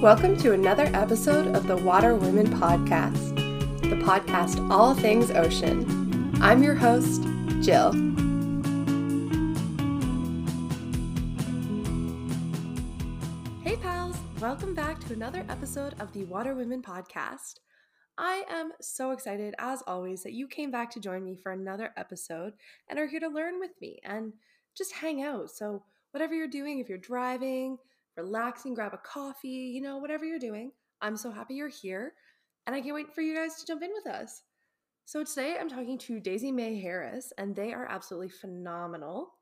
Welcome to another episode of the Water Women Podcast, the podcast all things ocean. I'm your host, Jill. Hey, pals! Welcome back to another episode of the Water Women Podcast. I am so excited, as always, that you came back to join me for another episode and are here to learn with me and just hang out. So, whatever you're doing, if you're driving, relaxing, grab a coffee, you know, whatever you're doing. I'm so happy you're here, and I can't wait for you guys to jump in with us. So, today I'm talking to Daisy May Harris, and they are absolutely phenomenal.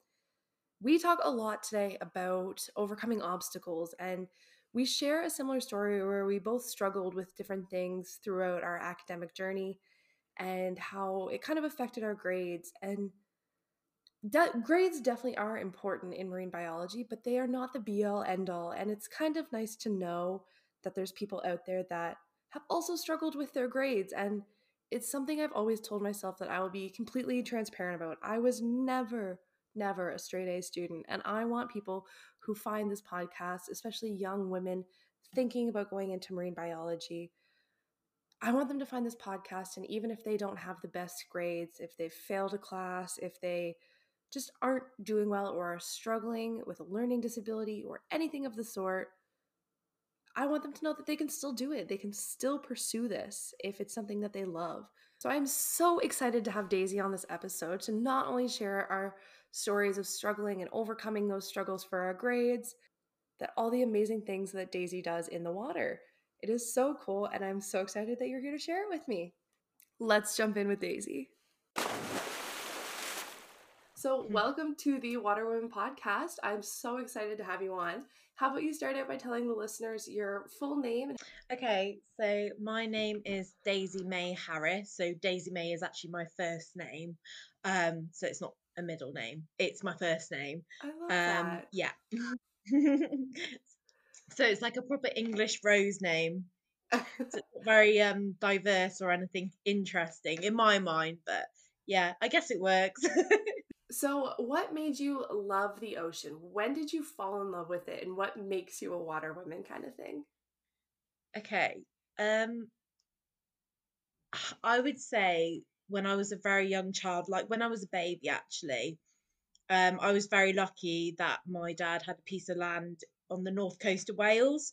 We talk a lot today about overcoming obstacles, and we share a similar story where we both struggled with different things throughout our academic journey and how it kind of affected our grades. And de- grades definitely are important in marine biology, but they are not the be all end all. And it's kind of nice to know that there's people out there that have also struggled with their grades. And it's something I've always told myself that I will be completely transparent about. I was never, never a straight A student. And I want people who find this podcast, especially young women thinking about going into marine biology, I want them to find this podcast. And even if they don't have the best grades, if they've failed a class, if they just aren't doing well or are struggling with a learning disability or anything of the sort, I want them to know that they can still do it. They can still pursue this if it's something that they love. So I'm so excited to have Daisy on this episode to not only share our stories of struggling and overcoming those struggles for our grades, that all the amazing things that Daisy does in the water. It is so cool, and I'm so excited that you're here to share it with me. Let's jump in with Daisy. So, Hmm. welcome to the Water Women podcast. I'm so excited to have you on. How about you start out by telling the listeners your full name? Okay, so my name is Daisy May Harris. So Daisy May is actually my first name. Um, so it's not a middle name. It's my first name. I love Um, that. yeah. so it's like a proper English rose name. So it's not very um diverse or anything interesting in my mind, but yeah, I guess it works. So, what made you love the ocean? When did you fall in love with it, and what makes you a water woman kind of thing? Okay. Um I would say when I was a very young child, like when I was a baby actually, um, I was very lucky that my dad had a piece of land on the north coast of Wales,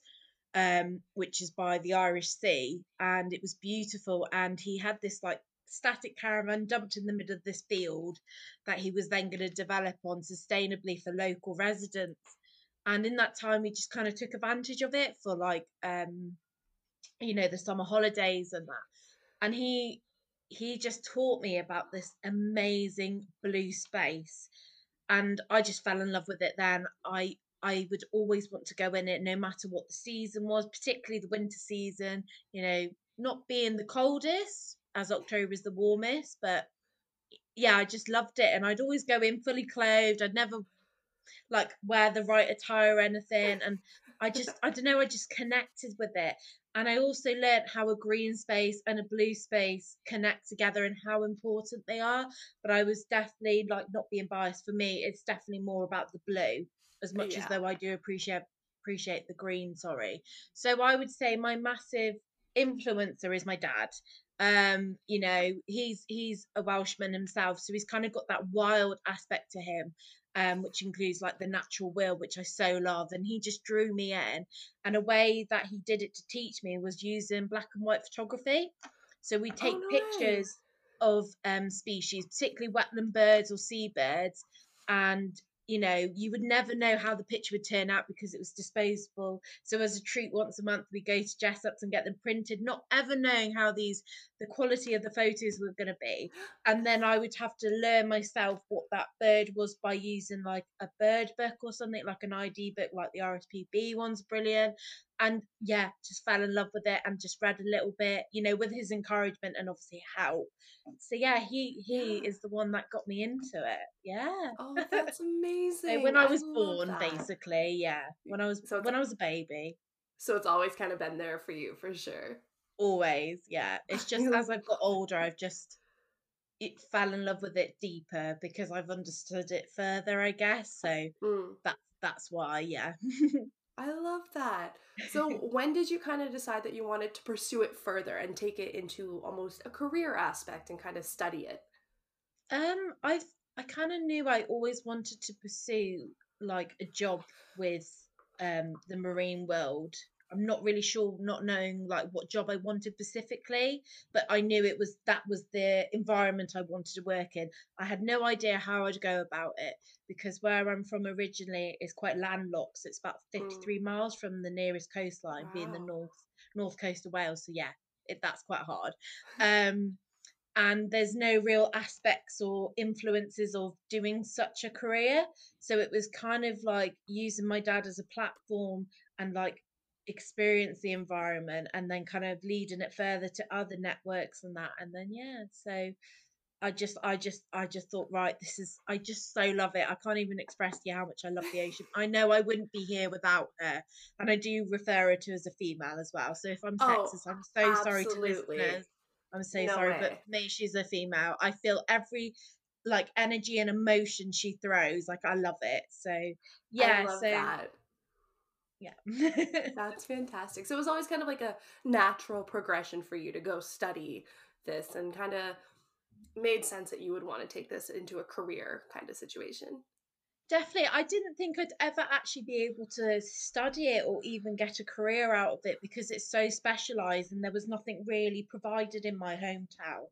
um, which is by the Irish Sea, and it was beautiful. And he had this like static caravan dumped in the middle of this field that he was then going to develop on sustainably for local residents. And in that time, he just kind of took advantage of it for like, um, you know, the summer holidays and that. And he he just taught me about this amazing blue space and I just fell in love with it then. I I would always want to go in it no matter what the season was, particularly the winter season, you know, not being the coldest as October is the warmest, but yeah, I just loved it and I'd always go in fully clothed. I'd never like wear the right attire or anything and I just I don't know, I just connected with it. And I also learned how a green space and a blue space connect together and how important they are. But I was definitely like not being biased for me, it's definitely more about the blue as much as though I do appreciate appreciate the green, sorry. So I would say my massive influencer is my dad. Um, you know, he's he's a Welshman himself, so he's kind of got that wild aspect to him um, which includes like the natural will, which I so love. And he just drew me in. And a way that he did it to teach me was using black and white photography. So we take Oh, no pictures of um, species, particularly wetland birds or seabirds, and you know, you would never know how the picture would turn out because it was disposable. So as a treat, once a month we go to Jessops and get them printed, not ever knowing how these the quality of the photos were going to be and then I would have to learn myself what that bird was by using like a bird book or something like an ID book, like the RSPB one's brilliant. And yeah, just fell in love with it and just read a little bit, you know, with his encouragement and obviously help. So yeah, he he Yeah. is the one that got me into it. Yeah. Oh, that's amazing. So when I was love born, that. basically, yeah. When I was So when I was a baby. So it's always kind of been there for you, for sure. Always, yeah. It's just as I've got older, I've just it fell in love with it deeper because I've understood it further, I guess. So Mm. that's that's why, yeah. I love that. So, when did you kind of decide that you wanted to pursue it further and take it into almost a career aspect and kind of study it? Um, I I kind of knew I always wanted to pursue like a job with um the marine world. I'm not really sure, not knowing like what job I wanted specifically, but I knew it was that was the environment I wanted to work in. I had no idea how I'd go about it because where I'm from originally is quite landlocked. So it's about Mm, 53 miles from the nearest coastline, being the north north coast of Wales. So yeah, it, that's quite hard. Um, and there's no real aspects or influences of doing such a career. So it was kind of like using my dad as a platform and like experience the environment and then kind of leading it further to other networks and that. And then, yeah, so I just, I just, I just thought, right, this is, I just so love it. I can't even express to you how much I love the ocean. I know I wouldn't be here without her. And I do refer her to as a female as well. So if I'm Oh, sexist, I'm so sorry to absolutely. listeners I'm so No sorry, but for me, she's a female. I feel every like energy and emotion she throws. Like I love it. So yeah, so that. Yeah. That's fantastic. So it was always kind of like a natural progression for you to go study this and kind of made sense that you would want to take this into a career kind of situation. Definitely. I didn't think I'd ever actually be able to study it or even get a career out of it because it's so specialized and there was nothing really provided in my hometown.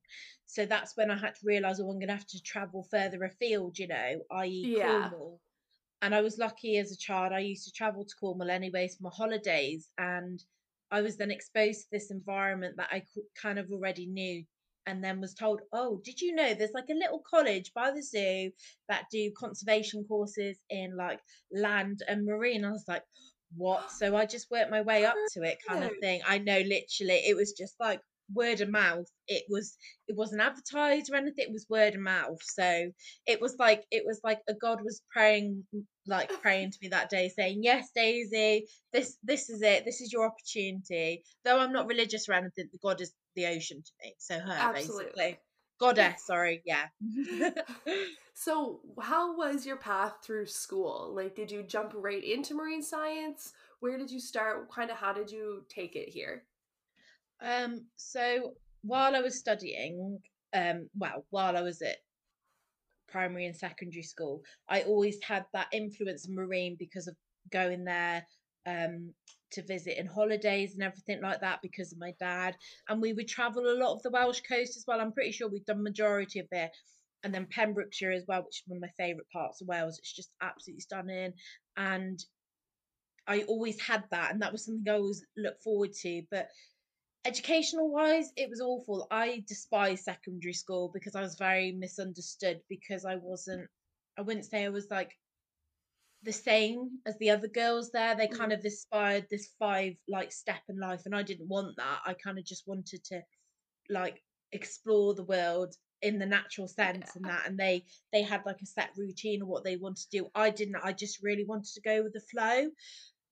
So that's when I had to realize, oh, I'm going to have to travel further afield, you know, i.e., Yeah. Cornwall. And I was lucky as a child. I used to travel to Cornwall anyways for my holidays. And I was then exposed to this environment that I kind of already knew. And then was told, oh, did you know there's like a little college by the zoo that do conservation courses in like land and marine? I was like, what? So I just worked my way up to it kind of thing. I know literally it was just like word of mouth. It was it wasn't advertised or anything, it was word of mouth. So it was like it was like a God was praying like oh. praying to me that day saying yes daisy this this is it this is your opportunity though i'm not religious or anything the god is the ocean to me so her Absolutely. basically goddess sorry yeah So, how was your path through school? Like, did you jump right into marine science? Where did you start? Kind of, how did you take it here? Um so while i was studying um well while i was at primary and secondary school i always had that influence marine because of going there um to visit in holidays and everything like that because of my dad. And we would travel a lot of the welsh coast as well. I'm pretty sure we've done majority of it. And then pembrokeshire as well which is one of my favorite parts of wales. It's just absolutely stunning. And i always had that. And that was something i always look forward to. But educational wise it was awful. I despised secondary school because i was very misunderstood because i wasn't i wouldn't say i was like the same as the other girls there. They kind Mm, of aspired this five like step in life and i didn't want that. I kind of just wanted to like explore the world in the natural sense and that and they they had like a set routine of what they wanted to do. I didn't. I just really wanted to go with the flow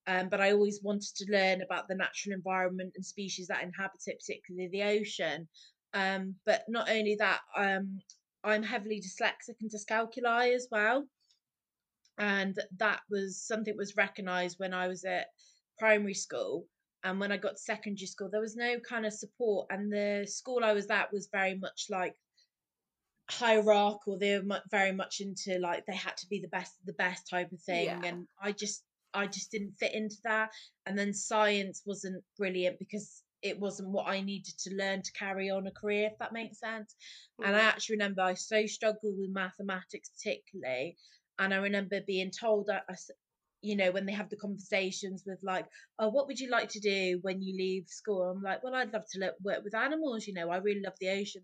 um, but I always wanted to learn about the natural environment and species that inhabit it, particularly the ocean. Um, but not only that, um, I'm heavily dyslexic and dyscalculia as well, and that was something that was recognised when I was at primary school. And when I got to secondary school, there was no kind of support, and the school I was at was very much like hierarchical. They were very much into like they had to be the best the best type of thing, Yeah. and I just I just didn't fit into that. And then science wasn't brilliant because it wasn't what I needed to learn to carry on a career, if that makes sense. And I Mm, actually remember I so struggled with mathematics particularly, and I remember being told that I you know, when they have the conversations with like, oh, what would you like to do when you leave school? I'm like, well, I'd love to lo- work with animals. You know, I really love the ocean.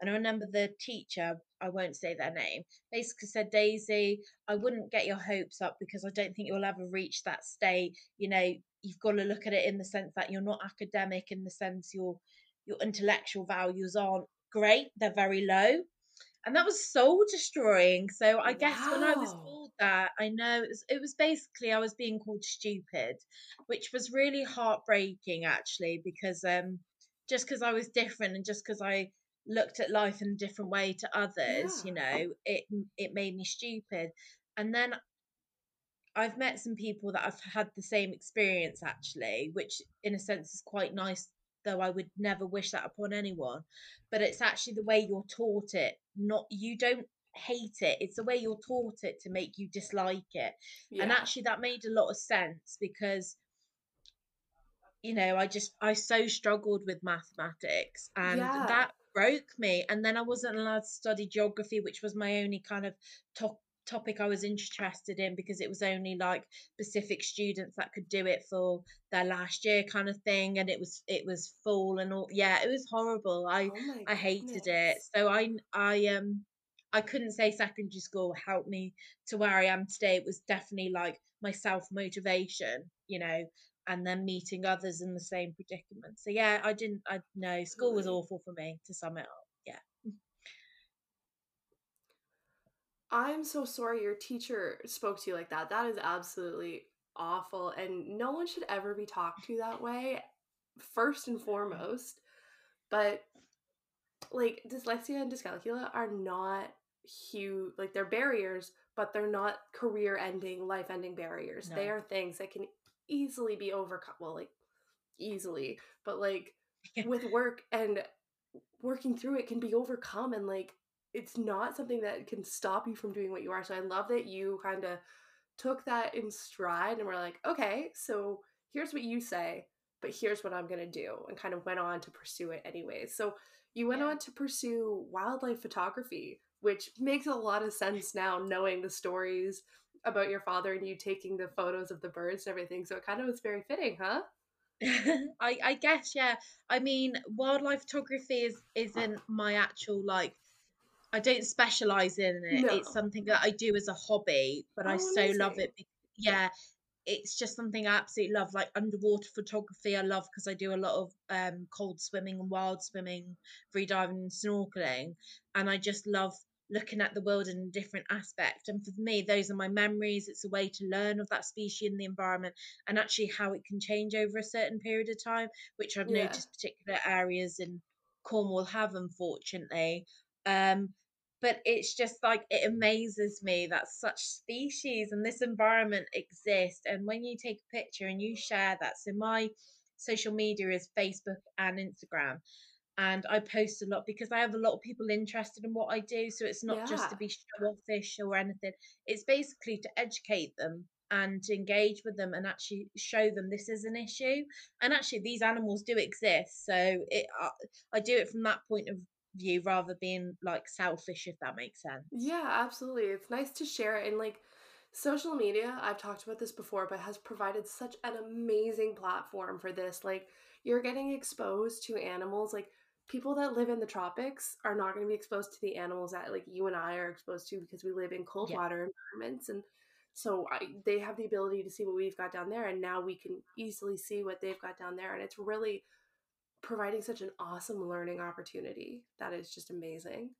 And I remember the teacher, I won't say their name, basically said, Daisy, I wouldn't get your hopes up because I don't think you'll ever reach that state. You know, you've got to look at it in the sense that you're not academic, in the sense your your intellectual values aren't great; they're very low and that was soul destroying. So I guess when I was wow. That, I know it was, it was basically I was being called stupid, which was really heartbreaking actually, because um, just because I was different and just because I looked at life in a different way to others, Yeah. you know, it it made me stupid. And then I've met some people that have had the same experience actually, which in a sense is quite nice, though I would never wish that upon anyone. But it's actually the way you're taught it. Not you don't hate it. It's the way you're taught it to make you dislike it. Yeah. And actually that made a lot of sense because you know, I just I so struggled with mathematics and yeah. that broke me. And then I wasn't allowed to study geography, which was my only kind of top topic I was interested in because it was only like specific students that could do it for their last year kind of thing and it was it was full and all yeah it was horrible I oh I hated it so I I um I couldn't say secondary school helped me to where I am today it was definitely like my self motivation you know and then meeting others in the same predicament so yeah I didn't I know school was awful for me to sum it up yeah I'm so sorry your teacher spoke to you like that. That is absolutely awful. And no one should ever be talked to that way, first and foremost. But like dyslexia and dyscalculia are not huge, like they're barriers, but they're not career ending, life ending barriers. No. They are things that can easily be overcome. Well, like easily, but like with work and working through it can be overcome and like it's not something that can stop you from doing what you are. So I love that you kind of took that in stride and were like, okay, so here's what you say, but here's what I'm going to do, and kind of went on to pursue it anyways. So you went yeah. on to pursue wildlife photography, which makes a lot of sense now, knowing the stories about your father and you taking the photos of the birds and everything. So it kind of was very fitting, huh? I, I guess yeah. I mean, wildlife photography is isn't my actual like I don't specialize in it. No. It's something that I do as a hobby, but oh, I so amazing. love it. Yeah, it's just something I absolutely love. Like underwater photography, I love because I do a lot of um, cold swimming and wild swimming, free diving and snorkeling, and I just love looking at the world in a different aspect. And for me, those are my memories. It's a way to learn of that species in the environment and actually how it can change over a certain period of time, which I've yeah. noticed particular areas in Cornwall have, unfortunately. Um, but it's just like it amazes me that such species and this environment exist and when you take a picture and you share that so my social media is facebook and instagram and i post a lot because i have a lot of people interested in what i do so it's not yeah. just to be show offish or anything it's basically to educate them and to engage with them and actually show them this is an issue and actually these animals do exist so it uh, i do it from that point of view rather being like selfish if that makes sense yeah absolutely it's nice to share it and like social media i've talked about this before but has provided such an amazing platform for this like you're getting exposed to animals like people that live in the tropics are not going to be exposed to the animals that like you and i are exposed to because we live in cold yeah. water environments and so I, they have the ability to see what we've got down there and now we can easily see what they've got down there and it's really providing such an awesome learning opportunity that is just amazing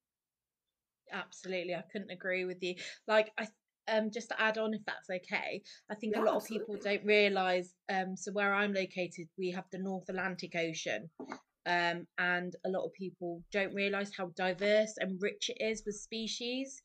absolutely i couldn't agree with you like i um just to add on if that's okay i think yeah, a lot absolutely. of people don't realize um so where i'm located we have the north atlantic ocean um and a lot of people don't realize how diverse and rich it is with species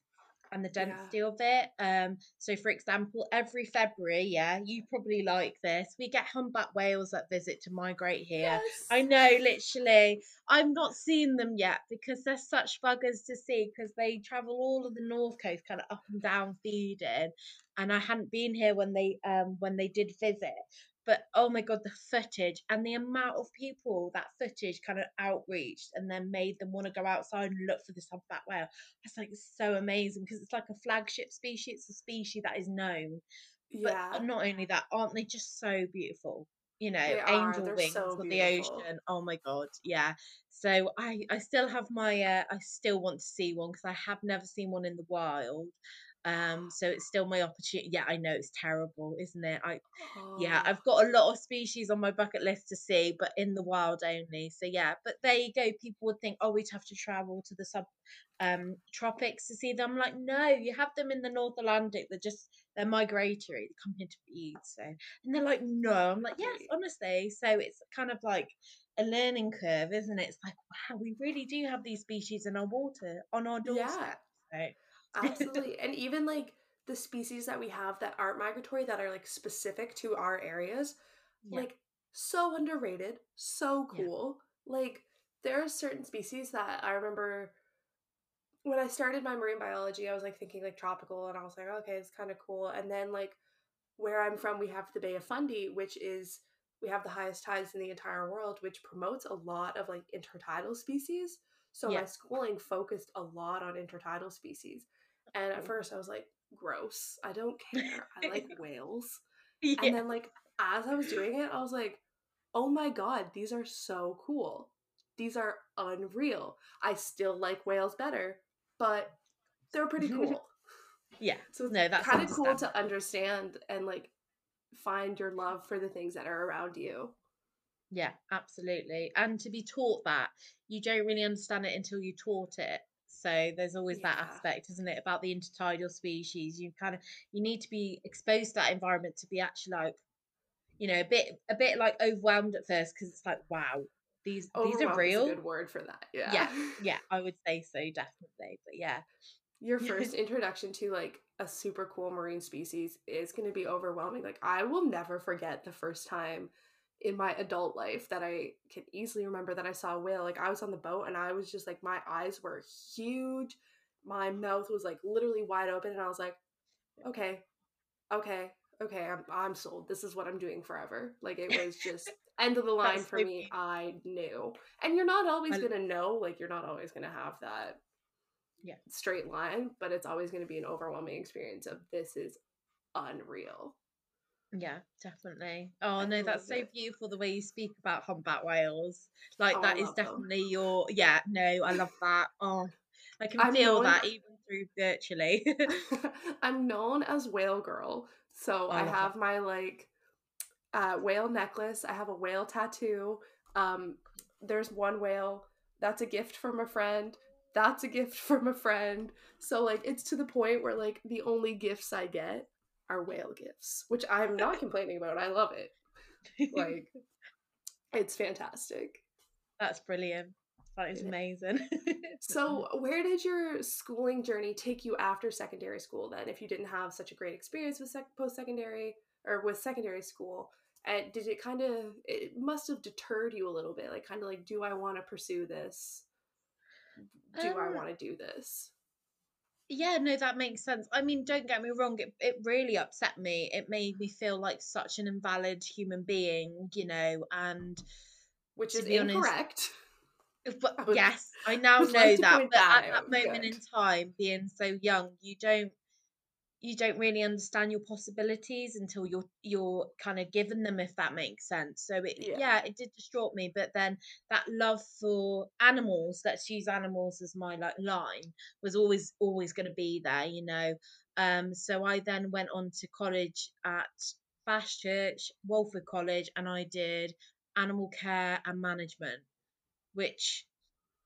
and the density yeah. of it. Um, so for example, every February, yeah, you probably like this. We get humpback whales that visit to migrate here. Yes. I know, literally. I'm not seeing them yet because they're such buggers to see because they travel all of the north coast, kind of up and down feeding. And I hadn't been here when they um when they did visit but oh my god the footage and the amount of people that footage kind of outreached and then made them want to go outside and look for this humpback whale it's like so amazing because it's like a flagship species it's a species that is known yeah. but not only that aren't they just so beautiful? You know they angel wings so of the ocean oh my god yeah. So i i still have my uh, i still want to see one because i have never seen one in the wild um, so it's still my opportunity. Yeah, I know it's terrible, isn't it? I, oh. yeah, I've got a lot of species on my bucket list to see, but in the wild only. So yeah, but there you go. People would think, oh, we'd have to travel to the sub um tropics to see them. I'm like, no, you have them in the North Atlantic. They're just they're migratory. They come here to feed. So and they're like, no. I'm like, yes, honestly. So it's kind of like a learning curve, isn't it? It's like, wow, we really do have these species in our water on our doorstep. Yeah. So Absolutely. and even like the species that we have that aren't migratory that are like specific to our areas Yeah. like so underrated so Yeah. cool like there are certain species that i remember when i started my marine biology i was like thinking like tropical and i was like okay it's kind of cool and then like where i'm from we have the bay of fundy which is we have the highest tides in the entire world which promotes a lot of like intertidal species so Yeah. my schooling focused a lot on intertidal species and at mm. first i was like gross i don't care i like whales yeah. and then like as I was doing it, I was like, "Oh my god, these are so cool. These are unreal. I still like whales better, but they're pretty cool." yeah. So it's No, that's kind of cool to understand and like find your love for the things that are around you. Yeah, absolutely. And to be taught that, you don't really understand it until you taught it. So there's always that aspect, isn't it, about the intertidal species. You kind of you need to be exposed to that environment to be actually like, you know, a bit a bit like overwhelmed at first because it's like, wow, these these are real. good word for that. Yeah. Yeah, yeah, I would say so definitely. But yeah, Your first introduction to like a super cool marine species is going to be overwhelming. Like I will never forget the first time in my adult life that I can easily remember that I saw a whale. Like I was on the boat and I was just like my eyes were huge. My mouth was like literally wide open and I was like, "Okay. Okay. Okay, I'm I'm sold. This is what I'm doing forever." Like it was just end of the line for me. I knew. And you're not always to know, like you're not always going to have that Yeah. straight line, but it's always going to be an overwhelming experience of this is unreal. Yeah, definitely. Oh I no, that's so it. beautiful the way you speak about humpback whales. Like Oh, that is love them. definitely your yeah, no, I love that. Oh, I can I'm feel known that even through virtually. I'm known as whale girl. So I I love have my like uh, whale necklace. I have a whale tattoo. Um, there's one whale. That's a gift from a friend. That's a gift from a friend. So like it's to the point where like the only gifts I get are whale gifts, which I'm not complaining about. I love it. Like it's fantastic. That's brilliant. That is amazing. So, where did your schooling journey take you after secondary school then? If you didn't have such a great experience with sec- post secondary or with secondary school, and did it kind of it must have deterred you a little bit, like kind of like, do I want to pursue this? Do I Um, want to do this? Yeah, no, that makes sense. I mean, don't get me wrong, it, it really upset me. It made me feel like such an invalid human being, you know, and Which is be honest, incorrect. but I would- yes, I now know that. But that at that moment in time, being so young, you don't you don't really understand your possibilities until you're you're kind of given them if that makes sense so it Yeah. yeah. it did distraught me but then that love for animals let's use animals as my like line was always always going to be there you know um so i then went on to college at Baschurch walford college and i did animal care and management which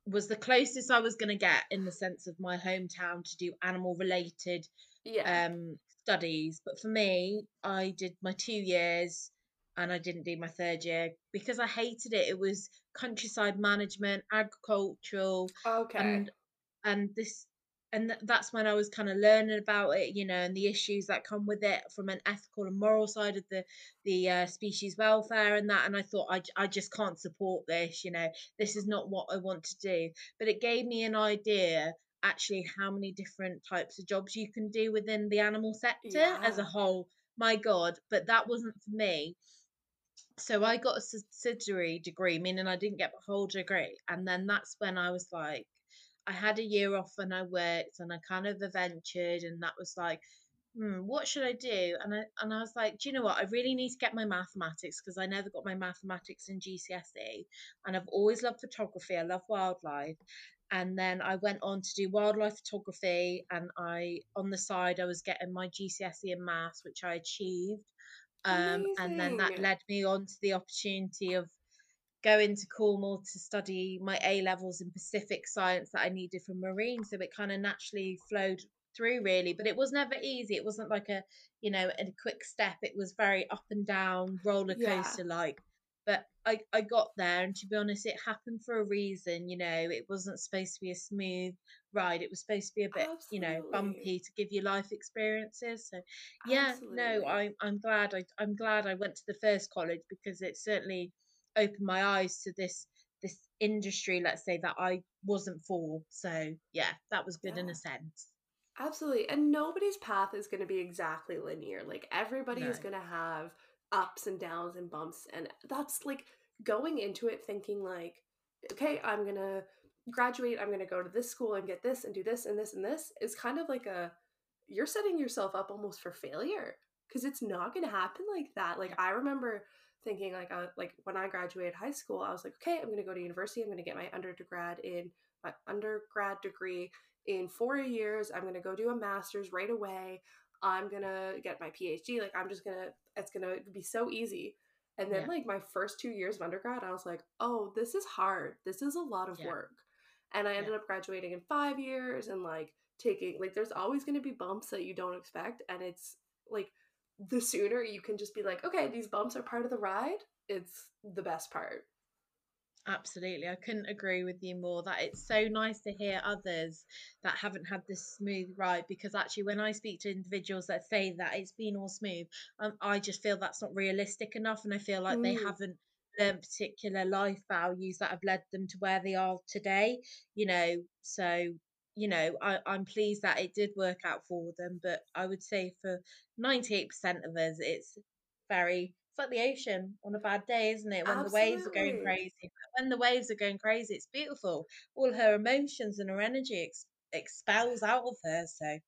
was the closest i was going to get in the sense of my hometown to do animal related Yeah. um studies but for me i did my two years and i didn't do my third year because i hated it it was countryside management agricultural okay. and and this and th- that's when i was kind of learning about it you know and the issues that come with it from an ethical and moral side of the the uh, species welfare and that and i thought I, I just can't support this you know this is not what i want to do but it gave me an idea actually how many different types of jobs you can do within the animal sector as a whole my god but that wasn't for me so I got a subsidiary degree, meaning I didn't get the whole degree. And then that's when I was like, I had a year off and I worked and I kind of adventured, and that was like, hmm, what should I do? And I and I was like, do you know what? I really need to get my mathematics because I never got my mathematics in GCSE, and I've always loved photography. I love wildlife. And then I went on to do wildlife photography, and I on the side I was getting my GCSE in maths, which I achieved um, and then that led me on to the opportunity of going to Cornwall to study my A levels in Pacific science that I needed for marine. So it kind of naturally flowed through, really. But it was never easy. It wasn't like a, you know, a quick step. It was very up and down, roller coaster like. But I, I got there and to be honest it happened for a reason you know it wasn't supposed to be a smooth ride it was supposed to be a bit you know bumpy to give you life experiences so yeah no Absolutely. I, i'm glad I, i'm glad i went to the first college because it certainly opened my eyes to this this industry let's say that i wasn't for so yeah that was good in a sense Absolutely. And nobody's path is going to be exactly linear. Like everybody no is going to have ups and downs and bumps. And that's like going into it thinking, like, okay, I'm to graduate, I'm to go to this school and get this and do this and this and this is kind of like a, you're setting yourself up almost for failure because it's not to happen like that. Like I remember thinking like I, like when I graduated high school, I was like, okay, I'm to go to university. I'm to get my undergrad in my undergrad degree in four years. I'm to go do a master's right away. I'm to get my PhD. Like, I'm just to, it's to be so easy. And then, yeah like, my first two years of undergrad, I was like, oh, this is hard. This is a lot of yeah work. And I yeah ended up graduating in five years and, like, taking, like, there's always going to be bumps that you don't expect. And it's like, the sooner you can just be like, okay, these bumps are part of the ride, it's the best part. Absolutely. I couldn't agree with you more that it's so nice to hear others that haven't had this smooth ride because actually when I speak to individuals that say that it's been all smooth, um, I just feel that's not realistic enough and I feel like they Mm, haven't learned particular life values that have led them to where they are today, you know. So, you know, I, I'm pleased that it did work out for them, but I would say for 98% of us, it's very it's like the ocean on a bad day, isn't it? When the waves are going crazy. When the waves are going crazy, it's beautiful. All her emotions and her energy ex- expels out of her, so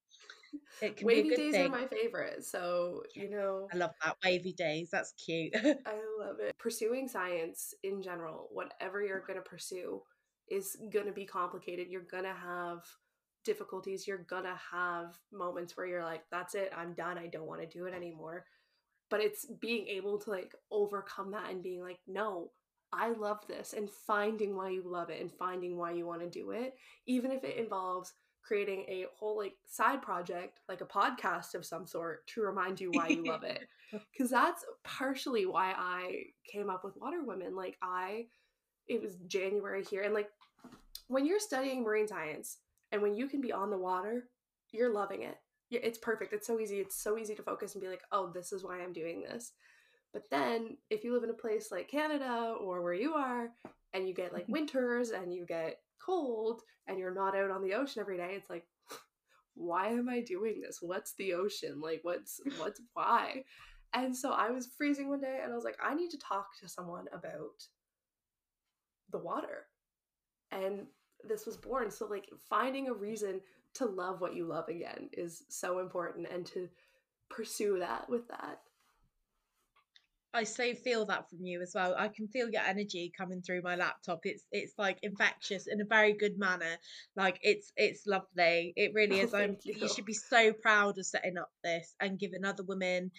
it can be a Wavy good days are my favorite. So, you know, I love that wavy days. That's cute. I love it. Pursuing science in general, whatever you're going to pursue, is going to be complicated. You're going to have difficulties. You're going to have moments where you're like, that's it. I'm done. I don't want to do it anymore. But it's being able to like overcome that and being like, no, I love this and finding why you love it and finding why you want to do it, even if it involves creating a whole like side project, like a podcast of some sort to remind you why you love it because that's partially why I came up with Water Women. Like I, it was January here, and like when you're studying marine science and when you can be on the water, you're loving it. It's perfect. It's so easy. It's so easy to focus and be like, oh, this is why I'm doing this. But then if you live in a place like Canada or where you are, and you get like winters and you get cold and you're not out on the ocean every day, it's like, why am I doing this? What's the ocean? Like, what's, what's, why? And so I was freezing one day and I was like, I need to talk to someone about the water. And this was born. So, like, finding a reason to love what you love again is so important and to pursue that with that. I so feel that from you as well. I can feel your energy coming through my laptop. It's it's like infectious in a very good manner. Like it's it's lovely. It really Oh, is. I'm you. you should be so proud of setting up this and giving other women,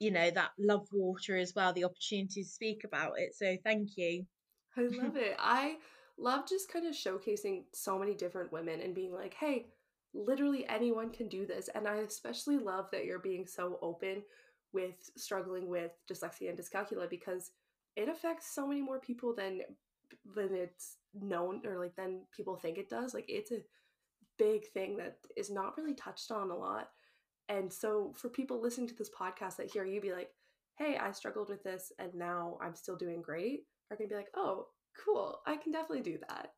you know, that love water as well, the opportunity to speak about it. So thank you. I love it. I love just kind of showcasing so many different women and being like, hey, literally anyone can do this. And I especially love that you're being so open with struggling with dyslexia and dyscalculia because it affects so many more people than than it's known or like than people think it does. Like it's a big thing that is not really touched on a lot. And so for people listening to this podcast that hear you be like, hey, I struggled with this and now I'm still doing great, are to be like, oh, cool, I can definitely do that.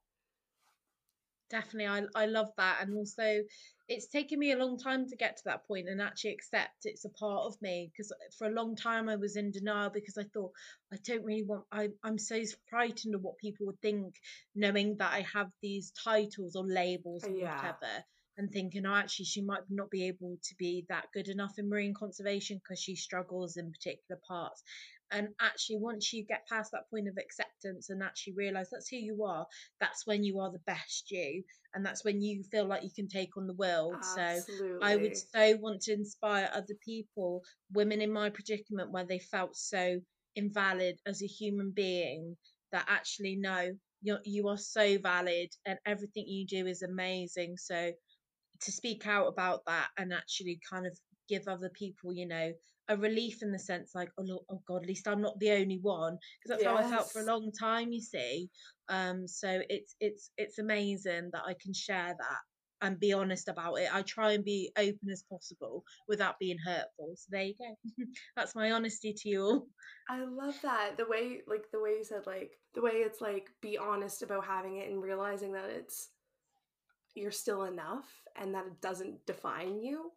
Definitely, I I love that, and also it's taken me a long time to get to that point and actually accept it's a part of me. Because uh, for a long time I was in denial because I thought I don't really want. I I'm so frightened of what people would think, knowing that I have these titles or labels or Yeah, whatever, and thinking, oh, actually she might not be able to be that good enough in marine conservation because she struggles in particular parts. And actually, once you get past that point of acceptance and actually realize that's who you are, that's when you are the best you and that's when you feel like you can take on the world so i would absolutely. so want to inspire other people women in my predicament where they felt so invalid as a human being that actually no you're, you are so valid and everything you do is amazing so to speak out about that and actually kind of give other people you know a relief in the sense like oh, look, oh god at least i'm not the only one because that's how i felt for a long time you see um so it's it's it's amazing that i can share that and be honest about it i try and be open as possible without being hurtful so there you go that's my honesty to you all I love that. The way like the way you said like the way it's like be honest about having it and realizing that it's you're still enough and that it doesn't define you.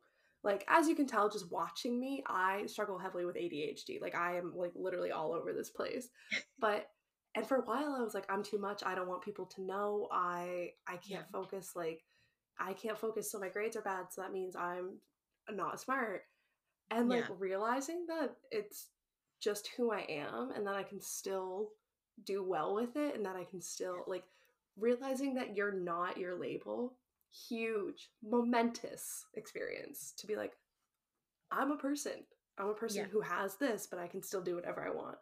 Like as you can tell just watching me, I struggle heavily with ADHD. Like I am like literally all over this place. But and for a while I was like I'm too much. I don't want people to know. I I can't Yeah. focus like I can't focus so my grades are bad so that means I'm not smart. And like Yeah. realizing that it's just who I am and that I can still do well with it and that I can still like realizing that you're not your label huge momentous experience to be like I'm a person I'm a person Yeah. who has this but I can still do whatever I want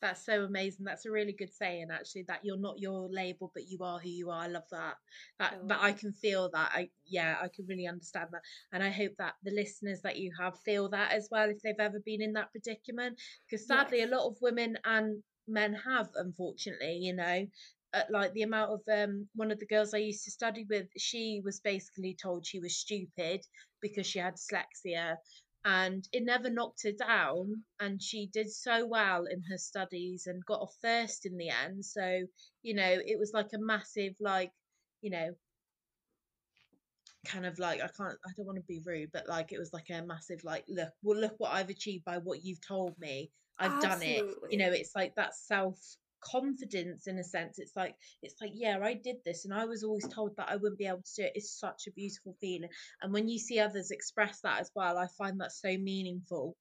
That's so amazing. That's a really good saying, actually, that you're not your label, but you are who you are. I love that. That, I but love I can feel that. I, yeah, I can really understand that. And I hope that the listeners that you have feel that as well, if they've ever been in that predicament. Because sadly, Yes. a lot of women and men have, unfortunately, you know. Uh, like the amount of um one of the girls I used to study with, she was basically told she was stupid because she had dyslexia and it never knocked her down and she did so well in her studies and got off first in the end. So you know it was like a massive like you know kind of like i can't i don't want to be rude but like it was like a massive like look well look what i've achieved by what you've told me. I've done it. You know it's like that self confidence in a sense it's like it's like yeah i did this and i was always told that i wouldn't be able to do it it's such a beautiful feeling and when you see others express that as well i find that so meaningful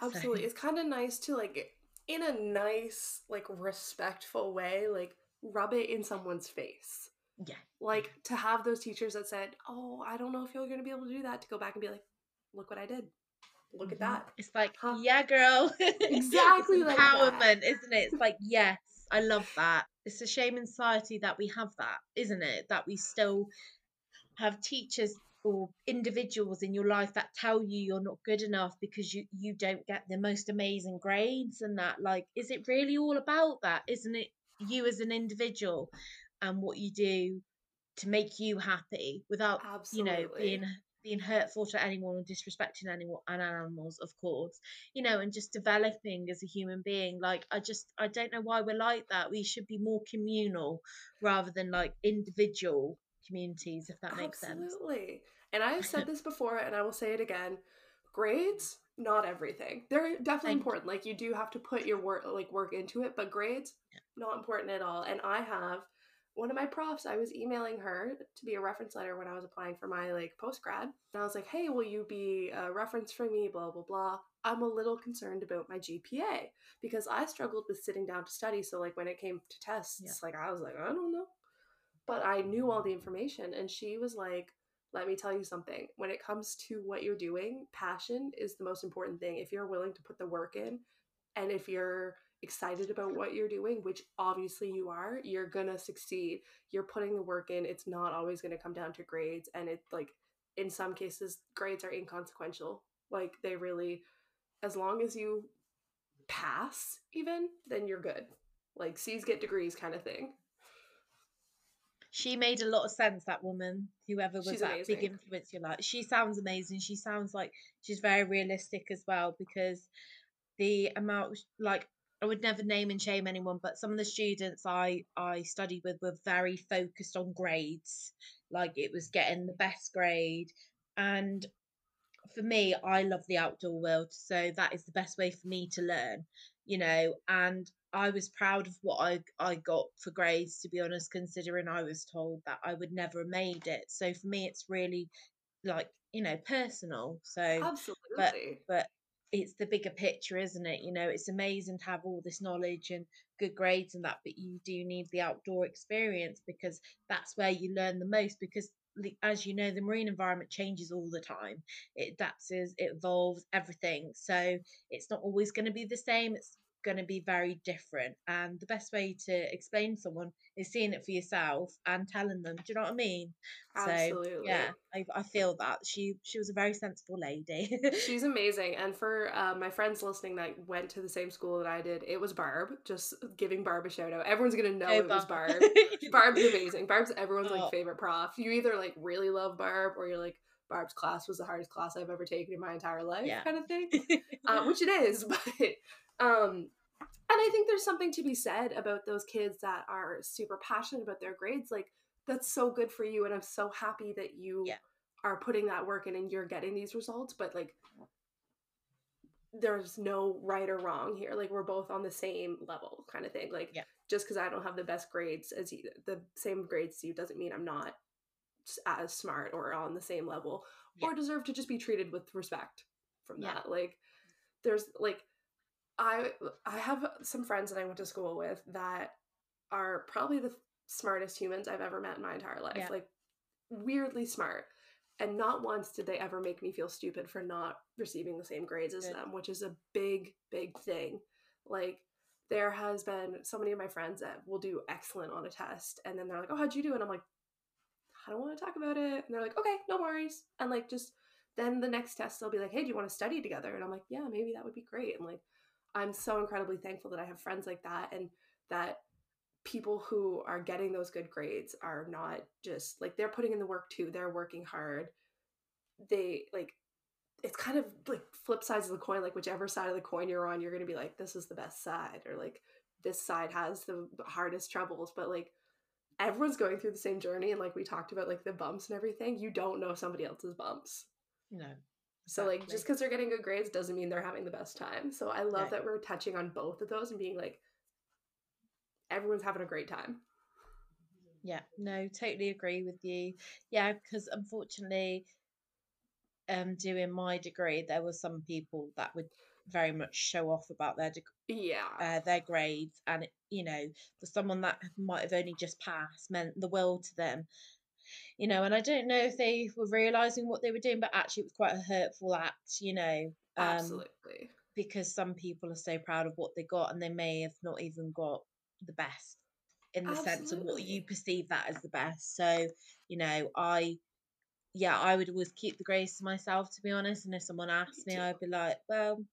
so Absolutely. It's kind of nice to like in a nice like respectful way like rub it in someone's face. yeah Like to have those teachers that said, "Oh, I don't know if you're going to be able to do that." To go back and be like, "Look what I did. Look at Mhm. that." It's like, Huh. yeah, girl. Exactly it's like empowerment, isn't it? It's like, yes, I love that. It's a shame in society that we have that, isn't it? That we still have teachers or individuals in your life that tell you you're not good enough because you you don't get the most amazing grades and that like is it really all about that isn't it you as an individual and what you do to make you happy without you know being being hurtful to anyone or disrespecting anyone and animals of course you know and just developing as a human being like i just i don't know why we're like that we should be more communal rather than like individual communities if that makes sense Absolutely. And I've said this before and I will say it again. Grades, not everything. They're definitely Thank you. important. Like you do have to put your work like work into it, but grades not important at all. And I have one of my profs, I was emailing her to be a reference letter when I was applying for my like post grad. And I was like, "Hey, will you be a reference for me blah blah blah." I'm a little concerned about my GPA because I struggled with sitting down to study, so like when it came to tests, Yeah. like I was like, "I don't know." but I knew all the information. And she was like, let me tell you something. When it comes to what you're doing, passion is the most important thing. If you're willing to put the work in and if you're excited about what you're doing, which obviously you are, you're going to succeed. You're putting the work in. It's not always going to come down to grades. And it's like, in some cases, grades are inconsequential. Like, they really, as long as you pass, even, then you're good. Like, C's get degrees kind of thing. she made a lot of sense that woman whoever was She's that big influence in your life she sounds amazing she sounds like she's very realistic as well because the amount like i would never name and shame anyone but some of the students i i studied with were very focused on grades. Like it was getting the best grade. And for me i love the outdoor world so that is the best way for me to learn you know? And i was proud of what i i got for grades to be honest considering i was told that i would never have made it. So for me it's really like you know personal. So but Absolutely. but it's the bigger picture isn't it? You know it's amazing to have all this knowledge and good grades and that but you do need the outdoor experience because that's where you learn the most because as you know the marine environment changes all the time. It adapts it evolves everything. So it's not always going to be the same. It's going to be very different. And the best way to explain someone is seeing it for yourself and telling them. Do you know what I mean? Absolutely. So yeah, I, I feel that she she was a very sensible lady. She's amazing. And for uh, my friends listening that went to the same school that I did, it was Barb. Just giving Barb a shout out. Everyone's gonna know Oh, it was Barb. Barb. Barb's amazing. Barb's everyone's Oh. like favorite prof. You either like really love Barb or you're like Barb's class was the hardest class I've ever taken in my entire life, Yeah. kind of thing. uh, which it is, but um, and I think there's something to be said about those kids that are super passionate about their grades. Like that's so good for you, and I'm so happy that you Yeah. are putting that work in and you're getting these results. But like, there's no right or wrong here. Like we're both on the same level, kind of thing. Like Yeah. just because I don't have the best grades as you, the same grades as you, doesn't mean I'm not as smart or on the same level Yeah. or deserve to just be treated with respect from that. Like there's like I I have some friends that I went to school with that are probably the smartest humans I've ever met in my entire life. Yeah. Like weirdly smart. And not once did they ever make me feel stupid for not receiving the same grades as Good. them, which is a big, big thing. Like there has been so many of my friends that will do excellent on a test and then they're like, Oh, how'd you do? And I'm like, I don't want to talk about it. And they're like, Okay, no worries. And like just then the next test they'll be like, Hey, do you want to study together? And I'm like, Yeah, maybe that would be great. And like I'm so incredibly thankful that I have friends like that and that people who are getting those good grades are not just like they're putting in the work too. They're working hard. They like it's kind of like flip sides of the coin, like whichever side of the coin you're on, you're gonna be like, this is the best side, or like this side has the hardest troubles, but like everyone's going through the same journey and like we talked about like the bumps and everything, you don't know somebody else's bumps. no. So like just because they're getting good grades doesn't mean they're having the best time. So I love Right. that we're touching on both of those and being like everyone's having a great time. Yeah, no, totally agree with you. Yeah, because unfortunately, um, doing my degree, there were some people that would very much show off about their deg- Yeah. uh, their grades, and it, you know, for someone that might have only just passed, meant the world to them. You know, and I don't know if they were realizing what they were doing, but actually, it was quite a hurtful act. You know, um, Absolutely. because some people are so proud of what they got, and they may have not even got the best in the sense of what you perceive that as the best. So, you know, I, yeah, I would always keep the grace to myself, to be honest. And if someone asked me, too. I'd be like, well,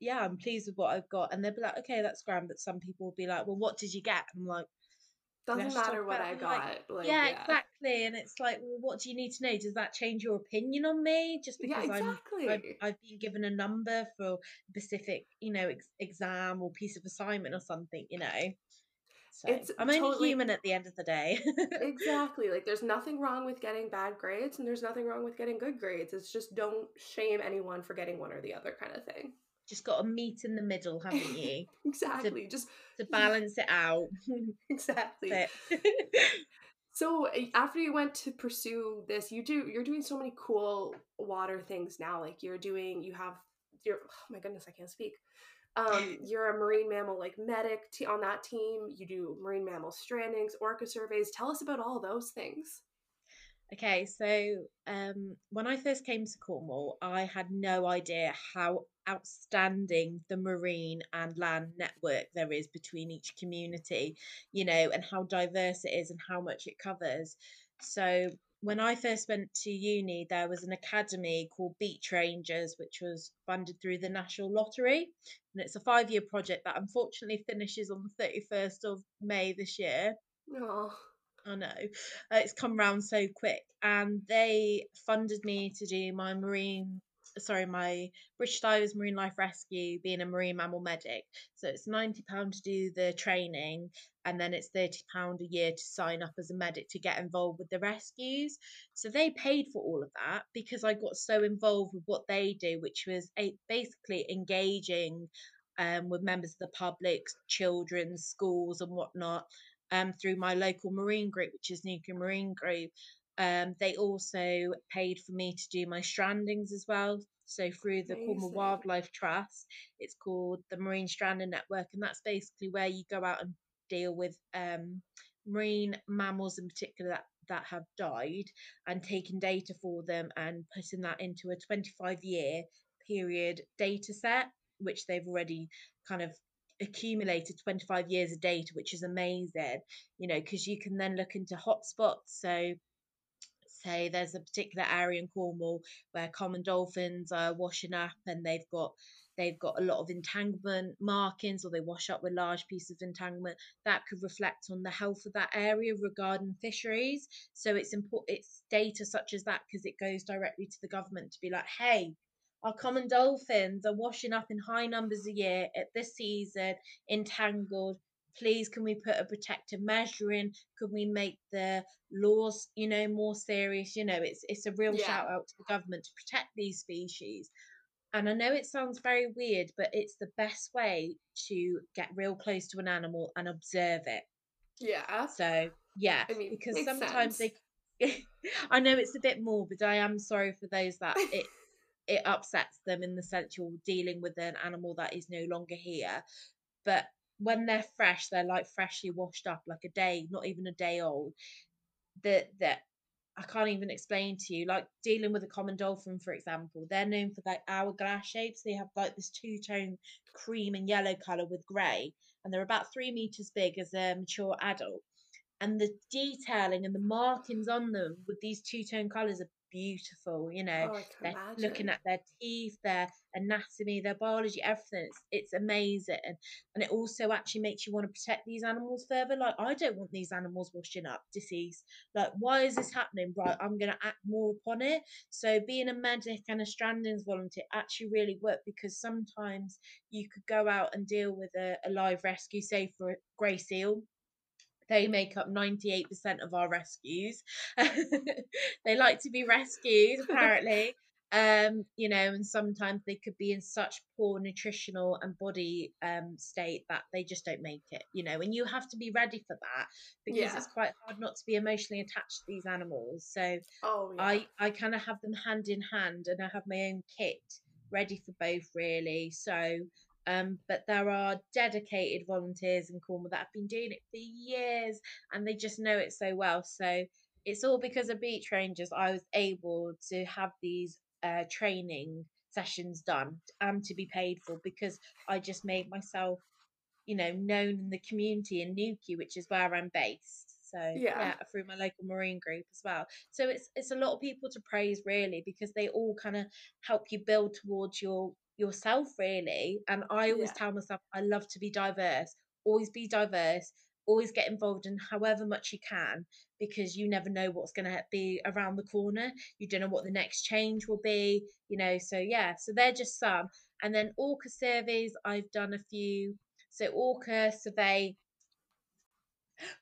yeah, I'm pleased with what I've got. And they'd be like, okay, that's grand. But some people would be like, well, what did you get? And I'm like, Doesn't matter what I it, like, got. Like, yeah, yeah, exactly. And it's like, well, what do you need to know? Does that change your opinion on me? Just Yeah, because I'm, I've, I've been given a number for a specific, you know, ex- exam or piece of assignment or something, you know. So It's I'm only totally- human at the end of the day. exactly. Like there's nothing wrong with getting bad grades and there's nothing wrong with getting good grades. It's just don't shame anyone for getting one or the other kind of thing. Just got to meet in the middle, haven't you, Exactly. Just to balance it out. exactly. So uh, after you went to pursue this, you do you're doing so many cool water things now. Like you're doing you have you're oh my goodness, I can't speak. Um, you're a marine mammal like medic t- on that team. You do marine mammal strandings, orca surveys. Tell us about all those things. Okay, so um, when I first came to Cornwall, I had no idea how outstanding the marine and land network there is between each community, you know, and how diverse it is and how much it covers. So when I first went to uni, there was an academy called Beach Rangers, which was funded through the National Lottery. And it's a five year project that unfortunately finishes on the 31st of May this year. Oh, I know. Uh, it's come round so quick. And they funded me to do my marine, sorry, my British Divers Marine Life Rescue, being a marine mammal medic. So it's £90 to do the training, and then it's £30 a year to sign up as a medic to get involved with the rescues. So they paid for all of that because I got so involved with what they do, which was basically engaging um, with members of the public, children, schools, and whatnot um, through my local marine group, which is Newquay Marine Group. Um, they also paid for me to do my strandings as well. So through the Cornwall Wildlife Trust, it's called the Marine Stranding Network, and that's basically where you go out and deal with um, marine mammals in particular that, that have died and taking data for them and putting that into a 25 year period data set, which they've already kind of accumulated 25 years of data, which is amazing, you know, because you can then look into hotspots. So, say there's a particular area in Cornwall where common dolphins are washing up and they've got they've got a lot of entanglement markings or they wash up with large pieces of entanglement that could reflect on the health of that area regarding fisheries so it's important it's data such as that because it goes directly to the government to be like hey our common dolphins are washing up in high numbers a year at this season entangled please can we put a protective measure in could we make the laws you know more serious you know it's it's a real yeah. shout out to the government to protect these species and I know it sounds very weird, but it's the best way to get real close to an animal and observe it. Yeah. So yeah, I mean, because sometimes sense. they. I know it's a bit morbid. I am sorry for those that it it upsets them in the sense you're dealing with an animal that is no longer here, but when they're fresh, they're like freshly washed up, like a day, not even a day old. That that I can't even explain to you. Like dealing with a common dolphin, for example, they're known for like hourglass shapes. They have like this two tone cream and yellow color with grey, and they're about three meters big as a mature adult. And the detailing and the markings on them with these two tone colors are beautiful. You know, oh, they're imagine. looking at their teeth, their anatomy, their biology, everything. It's, it's amazing. And it also actually makes you want to protect these animals further. Like, I don't want these animals washing up deceased. Like, why is this happening? Right, I'm going to act more upon it. So, being a medic and a strandings volunteer actually really worked because sometimes you could go out and deal with a, a live rescue, say for a grey seal they make up 98% of our rescues. they like to be rescued, apparently. um, you know, and sometimes they could be in such poor nutritional and body um state that they just don't make it, you know, and you have to be ready for that because yeah. it's quite hard not to be emotionally attached to these animals. So oh, yeah. I, I kind of have them hand in hand and I have my own kit ready for both really. So um, but there are dedicated volunteers in Cornwall that have been doing it for years and they just know it so well. So it's all because of Beach Rangers I was able to have these uh, training sessions done and to be paid for because I just made myself, you know, known in the community in Newquay, which is where I'm based. So yeah. yeah. through my local marine group as well. So it's it's a lot of people to praise really because they all kind of help you build towards your yourself really and i always yeah. tell myself i love to be diverse always be diverse always get involved in however much you can because you never know what's going to be around the corner you don't know what the next change will be you know so yeah so they're just some and then orca surveys i've done a few so orca survey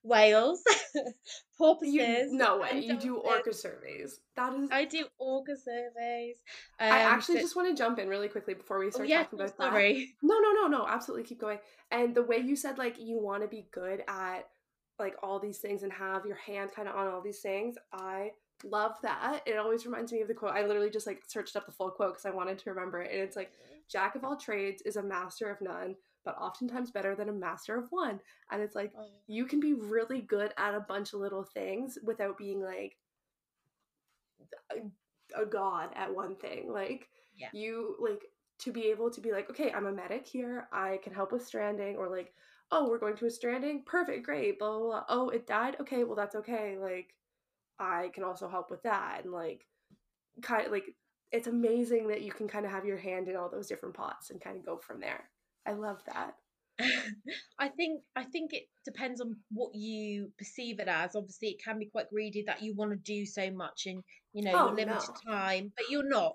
whales, porpoises. You, no way, you do orca surveys. That is. I do orca surveys. Um, I actually just want to jump in really quickly before we oh, start oh, yeah, talking about sorry. that. No, no, no, no. Absolutely, keep going. And the way you said like you want to be good at like all these things and have your hand kind of on all these things, I love that. It always reminds me of the quote. I literally just like searched up the full quote because I wanted to remember it, and it's like, "Jack of all trades is a master of none." But oftentimes better than a master of one. And it's like oh. you can be really good at a bunch of little things without being like a, a god at one thing. Like yeah. you like to be able to be like, okay, I'm a medic here. I can help with stranding or like, oh, we're going to a stranding. Perfect, great. Blah blah blah. Oh, it died. Okay, well that's okay. Like I can also help with that and like kind of like it's amazing that you can kind of have your hand in all those different pots and kind of go from there. I love that. I think I think it depends on what you perceive it as. Obviously, it can be quite greedy that you want to do so much and you know oh, limited no. time, but you're not.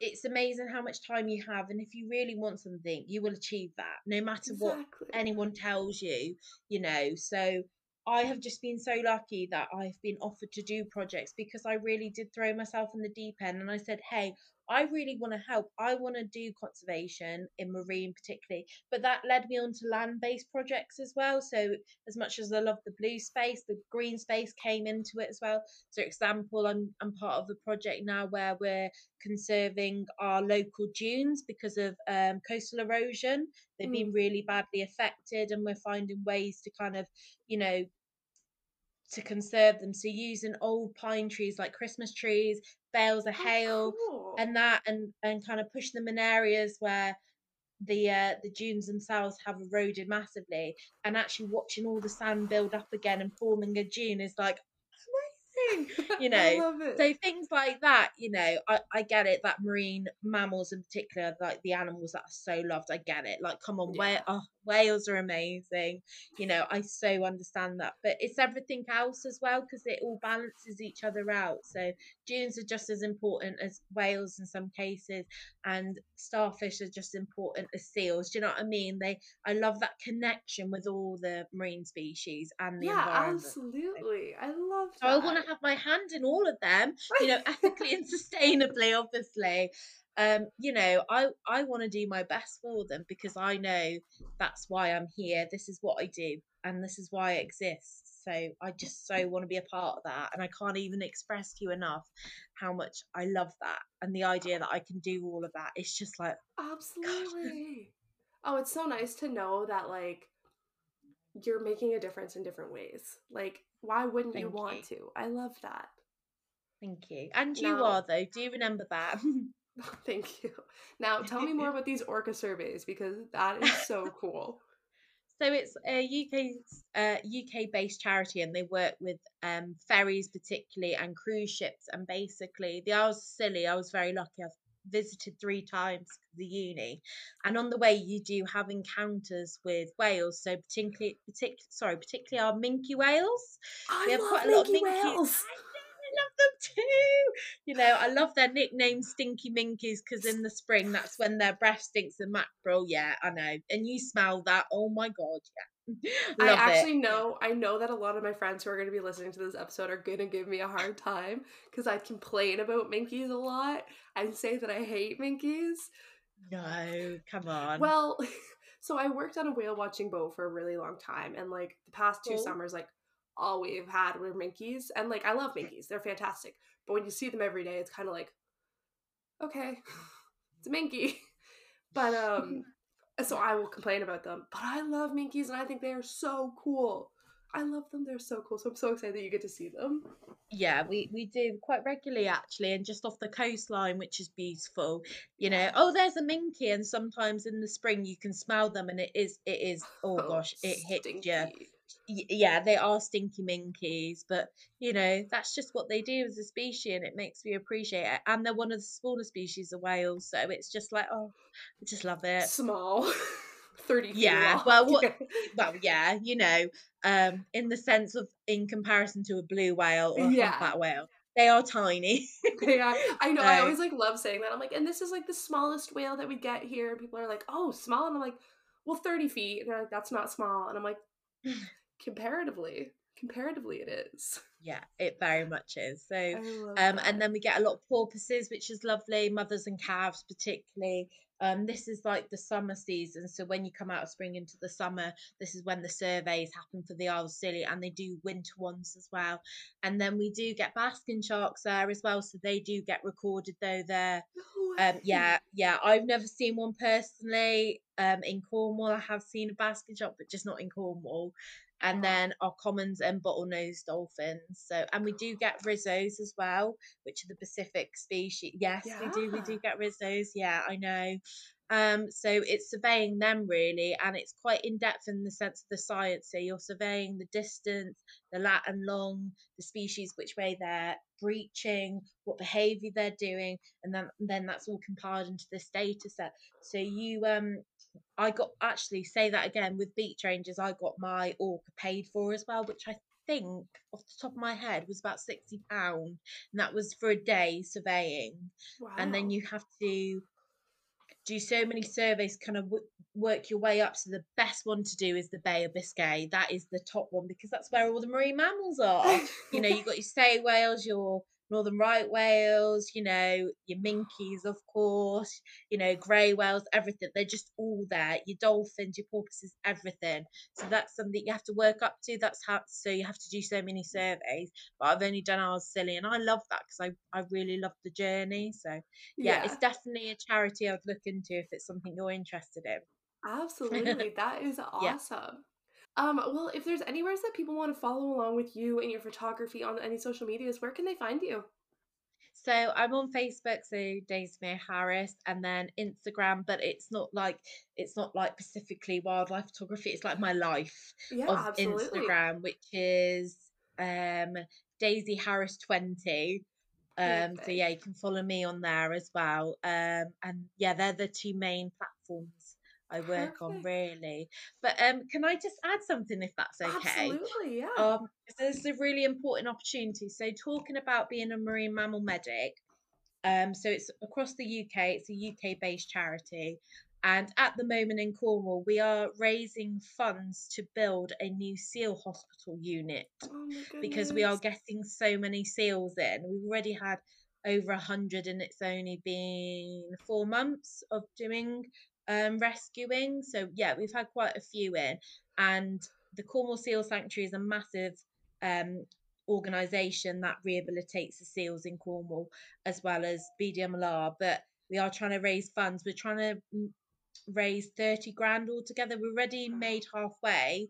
It's amazing how much time you have, and if you really want something, you will achieve that, no matter exactly. what anyone tells you. You know, so I have just been so lucky that I've been offered to do projects because I really did throw myself in the deep end, and I said, "Hey, I really want to help. I want to do conservation in marine, particularly, but that led me on to land based projects as well. So, as much as I love the blue space, the green space came into it as well. So, example, I'm, I'm part of a project now where we're conserving our local dunes because of um, coastal erosion. They've mm. been really badly affected, and we're finding ways to kind of, you know, to conserve them. So using old pine trees like Christmas trees, bales of oh, hail, cool. and that, and and kind of push them in areas where the uh, the dunes themselves have eroded massively, and actually watching all the sand build up again and forming a dune is like you know? so things like that you know I, I get it that marine mammals in particular like the animals that are so loved i get it. Like come on yeah. where oh, whales are amazing you know i so understand that. But it's everything else as well because it all balances each other out. So dunes are just as important as whales in some cases and starfish are just important as seals do you know what i mean? They i love that connection with all the marine species and the yeah environment. absolutely i love that. so i want to have my hand in all of them you know ethically and sustainably obviously um, you know, I I want to do my best for them because I know that's why I'm here. This is what I do, and this is why I exist. So I just so want to be a part of that, and I can't even express to you enough how much I love that and the idea that I can do all of that. It's just like absolutely. oh, it's so nice to know that like you're making a difference in different ways. Like, why wouldn't Thank you want you. to? I love that. Thank you. And you are though. Do you remember that? Thank you. Now, tell me more about these orca surveys because that is so cool. So it's a UK uh, UK based charity, and they work with um, ferries particularly and cruise ships. And basically, the Isles Scilly. I was very lucky. I've visited three times the uni, and on the way you do have encounters with whales. So particularly, partic- sorry, particularly our minke whales. I we have quite a lot of minke whales love them too. You know, I love their nickname Stinky Minkies because in the spring that's when their breath stinks of mackerel. Yeah, I know. And you smell that. Oh my god, yeah. I actually it. know I know that a lot of my friends who are going to be listening to this episode are going to give me a hard time because I complain about minkies a lot and say that I hate minkies. No, come on. Well, so I worked on a whale watching boat for a really long time and like the past two summers like all we've had were minkies. And like I love minkies. They're fantastic. But when you see them every day, it's kind of like, okay, it's a minky. But um so I will complain about them. But I love minkies and I think they are so cool. I love them. They're so cool. So I'm so excited that you get to see them. Yeah, we, we do quite regularly actually, and just off the coastline, which is beautiful. You know, oh, there's a minky, and sometimes in the spring you can smell them, and it is it is oh, oh gosh, it hits you yeah, they are stinky minkies, but you know that's just what they do as a species, and it makes me appreciate it. And they're one of the smaller species of whales, so it's just like, oh, I just love it. Small, thirty. yeah, well, what? well, yeah, you know, um, in the sense of in comparison to a blue whale or yeah. a humpback whale, they are tiny. they are. I know. I always like love saying that. I'm like, and this is like the smallest whale that we get here. And people are like, oh, small, and I'm like, well, 30 feet. And they're like, that's not small. And I'm like, comparatively comparatively it is. Yeah it very much is. So um and then we get a lot of porpoises which is lovely mothers and calves particularly. Um this is like the summer season so when you come out of spring into the summer this is when the surveys happen for the Isles of Scilly and they do winter ones as well. And then we do get basking sharks there as well so they do get recorded though there. Um yeah yeah I've never seen one personally. Um in Cornwall I have seen a basking shark but just not in Cornwall and oh. then our commons and bottlenose dolphins. So, and we do get Risso's as well, which are the Pacific species. Yes, yeah. we do. We do get Risso's. Yeah, I know. Um, so it's surveying them really, and it's quite in depth in the sense of the science. So you're surveying the distance, the lat and long, the species, which way they're breaching, what behaviour they're doing, and then then that's all compiled into this data set. So you um I got actually say that again with beach rangers. I got my orca paid for as well, which I think off the top of my head was about sixty pound, and that was for a day surveying. Wow. And then you have to do so many surveys, kind of w- work your way up. So the best one to do is the Bay of Biscay. That is the top one because that's where all the marine mammals are. you know, you've got your sei whales, your northern right whales, you know, your minkies, of course, you know, grey whales, everything. They're just all there. Your dolphins, your porpoises, everything. So that's something you have to work up to. That's how. So you have to do so many surveys. But I've only done ours Scilly and I love that because I I really love the journey. So yeah, yeah, it's definitely a charity I'd look into if it's something you're interested in. Absolutely, that is awesome. Yeah. Um, well, if there's anywhere that people want to follow along with you and your photography on any social medias, where can they find you? So I'm on Facebook, so Daisy Harris, and then Instagram, but it's not like it's not like specifically wildlife photography. It's like my life Yeah, of absolutely. Instagram, which is um Daisy Harris 20. Um, so yeah, you can follow me on there as well. Um, and yeah, they're the two main platforms I work on really. But um, can I just add something if that's okay? Absolutely, yeah. Um, this is a really important opportunity. So talking about being a marine mammal medic, um, so it's across the UK. It's a UK based charity. And at the moment in Cornwall, we are raising funds to build a new seal hospital unit Oh because we are getting so many seals in. We've already had over a hundred, and it's only been four months of doing um, rescuing. So yeah, we've had quite a few in, and the Cornwall Seal Sanctuary is a massive um, organisation that rehabilitates the seals in Cornwall as well as BDMLR. But we are trying to raise funds. We're trying to mm, raise 30 grand altogether. We're already made halfway,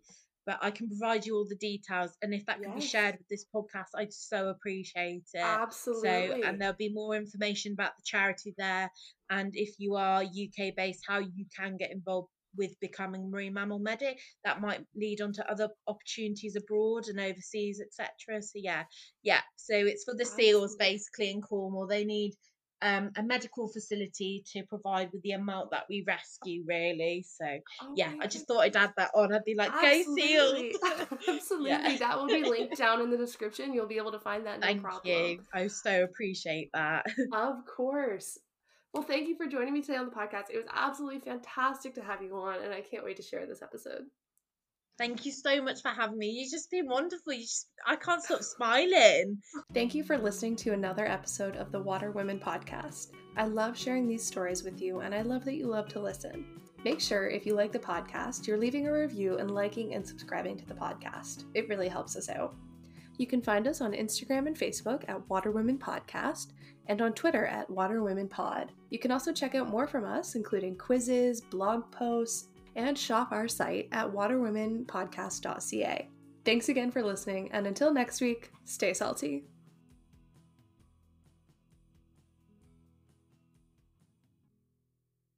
but I can provide you all the details. And if that could be shared with this podcast, I'd so appreciate it. Absolutely. So, and there'll be more information about the charity there. And if you are UK based, how you can get involved with becoming marine mammal medic that might lead on to other opportunities abroad and overseas etc so yeah yeah so it's for the seals basically in cornwall they need um, a medical facility to provide with the amount that we rescue, really. So, Oh yeah, I just thought I'd add that on. I'd be like, go seals! Absolutely. yeah. That will be linked down in the description. You'll be able to find that no Thank problem. you. I so appreciate that. Of course. Well, thank you for joining me today on the podcast. It was absolutely fantastic to have you on, and I can't wait to share this episode. Thank you so much for having me. You've just been wonderful. You just, I can't stop smiling. Thank you for listening to another episode of the Water Women podcast. I love sharing these stories with you, and I love that you love to listen. Make sure, if you like the podcast, you're leaving a review and liking and subscribing to the podcast. It really helps us out. You can find us on Instagram and Facebook at Water Women Podcast and on Twitter at Water Women Pod. You can also check out more from us, including quizzes, blog posts, and shop our site at waterwomenpodcast.ca. Thanks again for listening, and until next week, stay salty.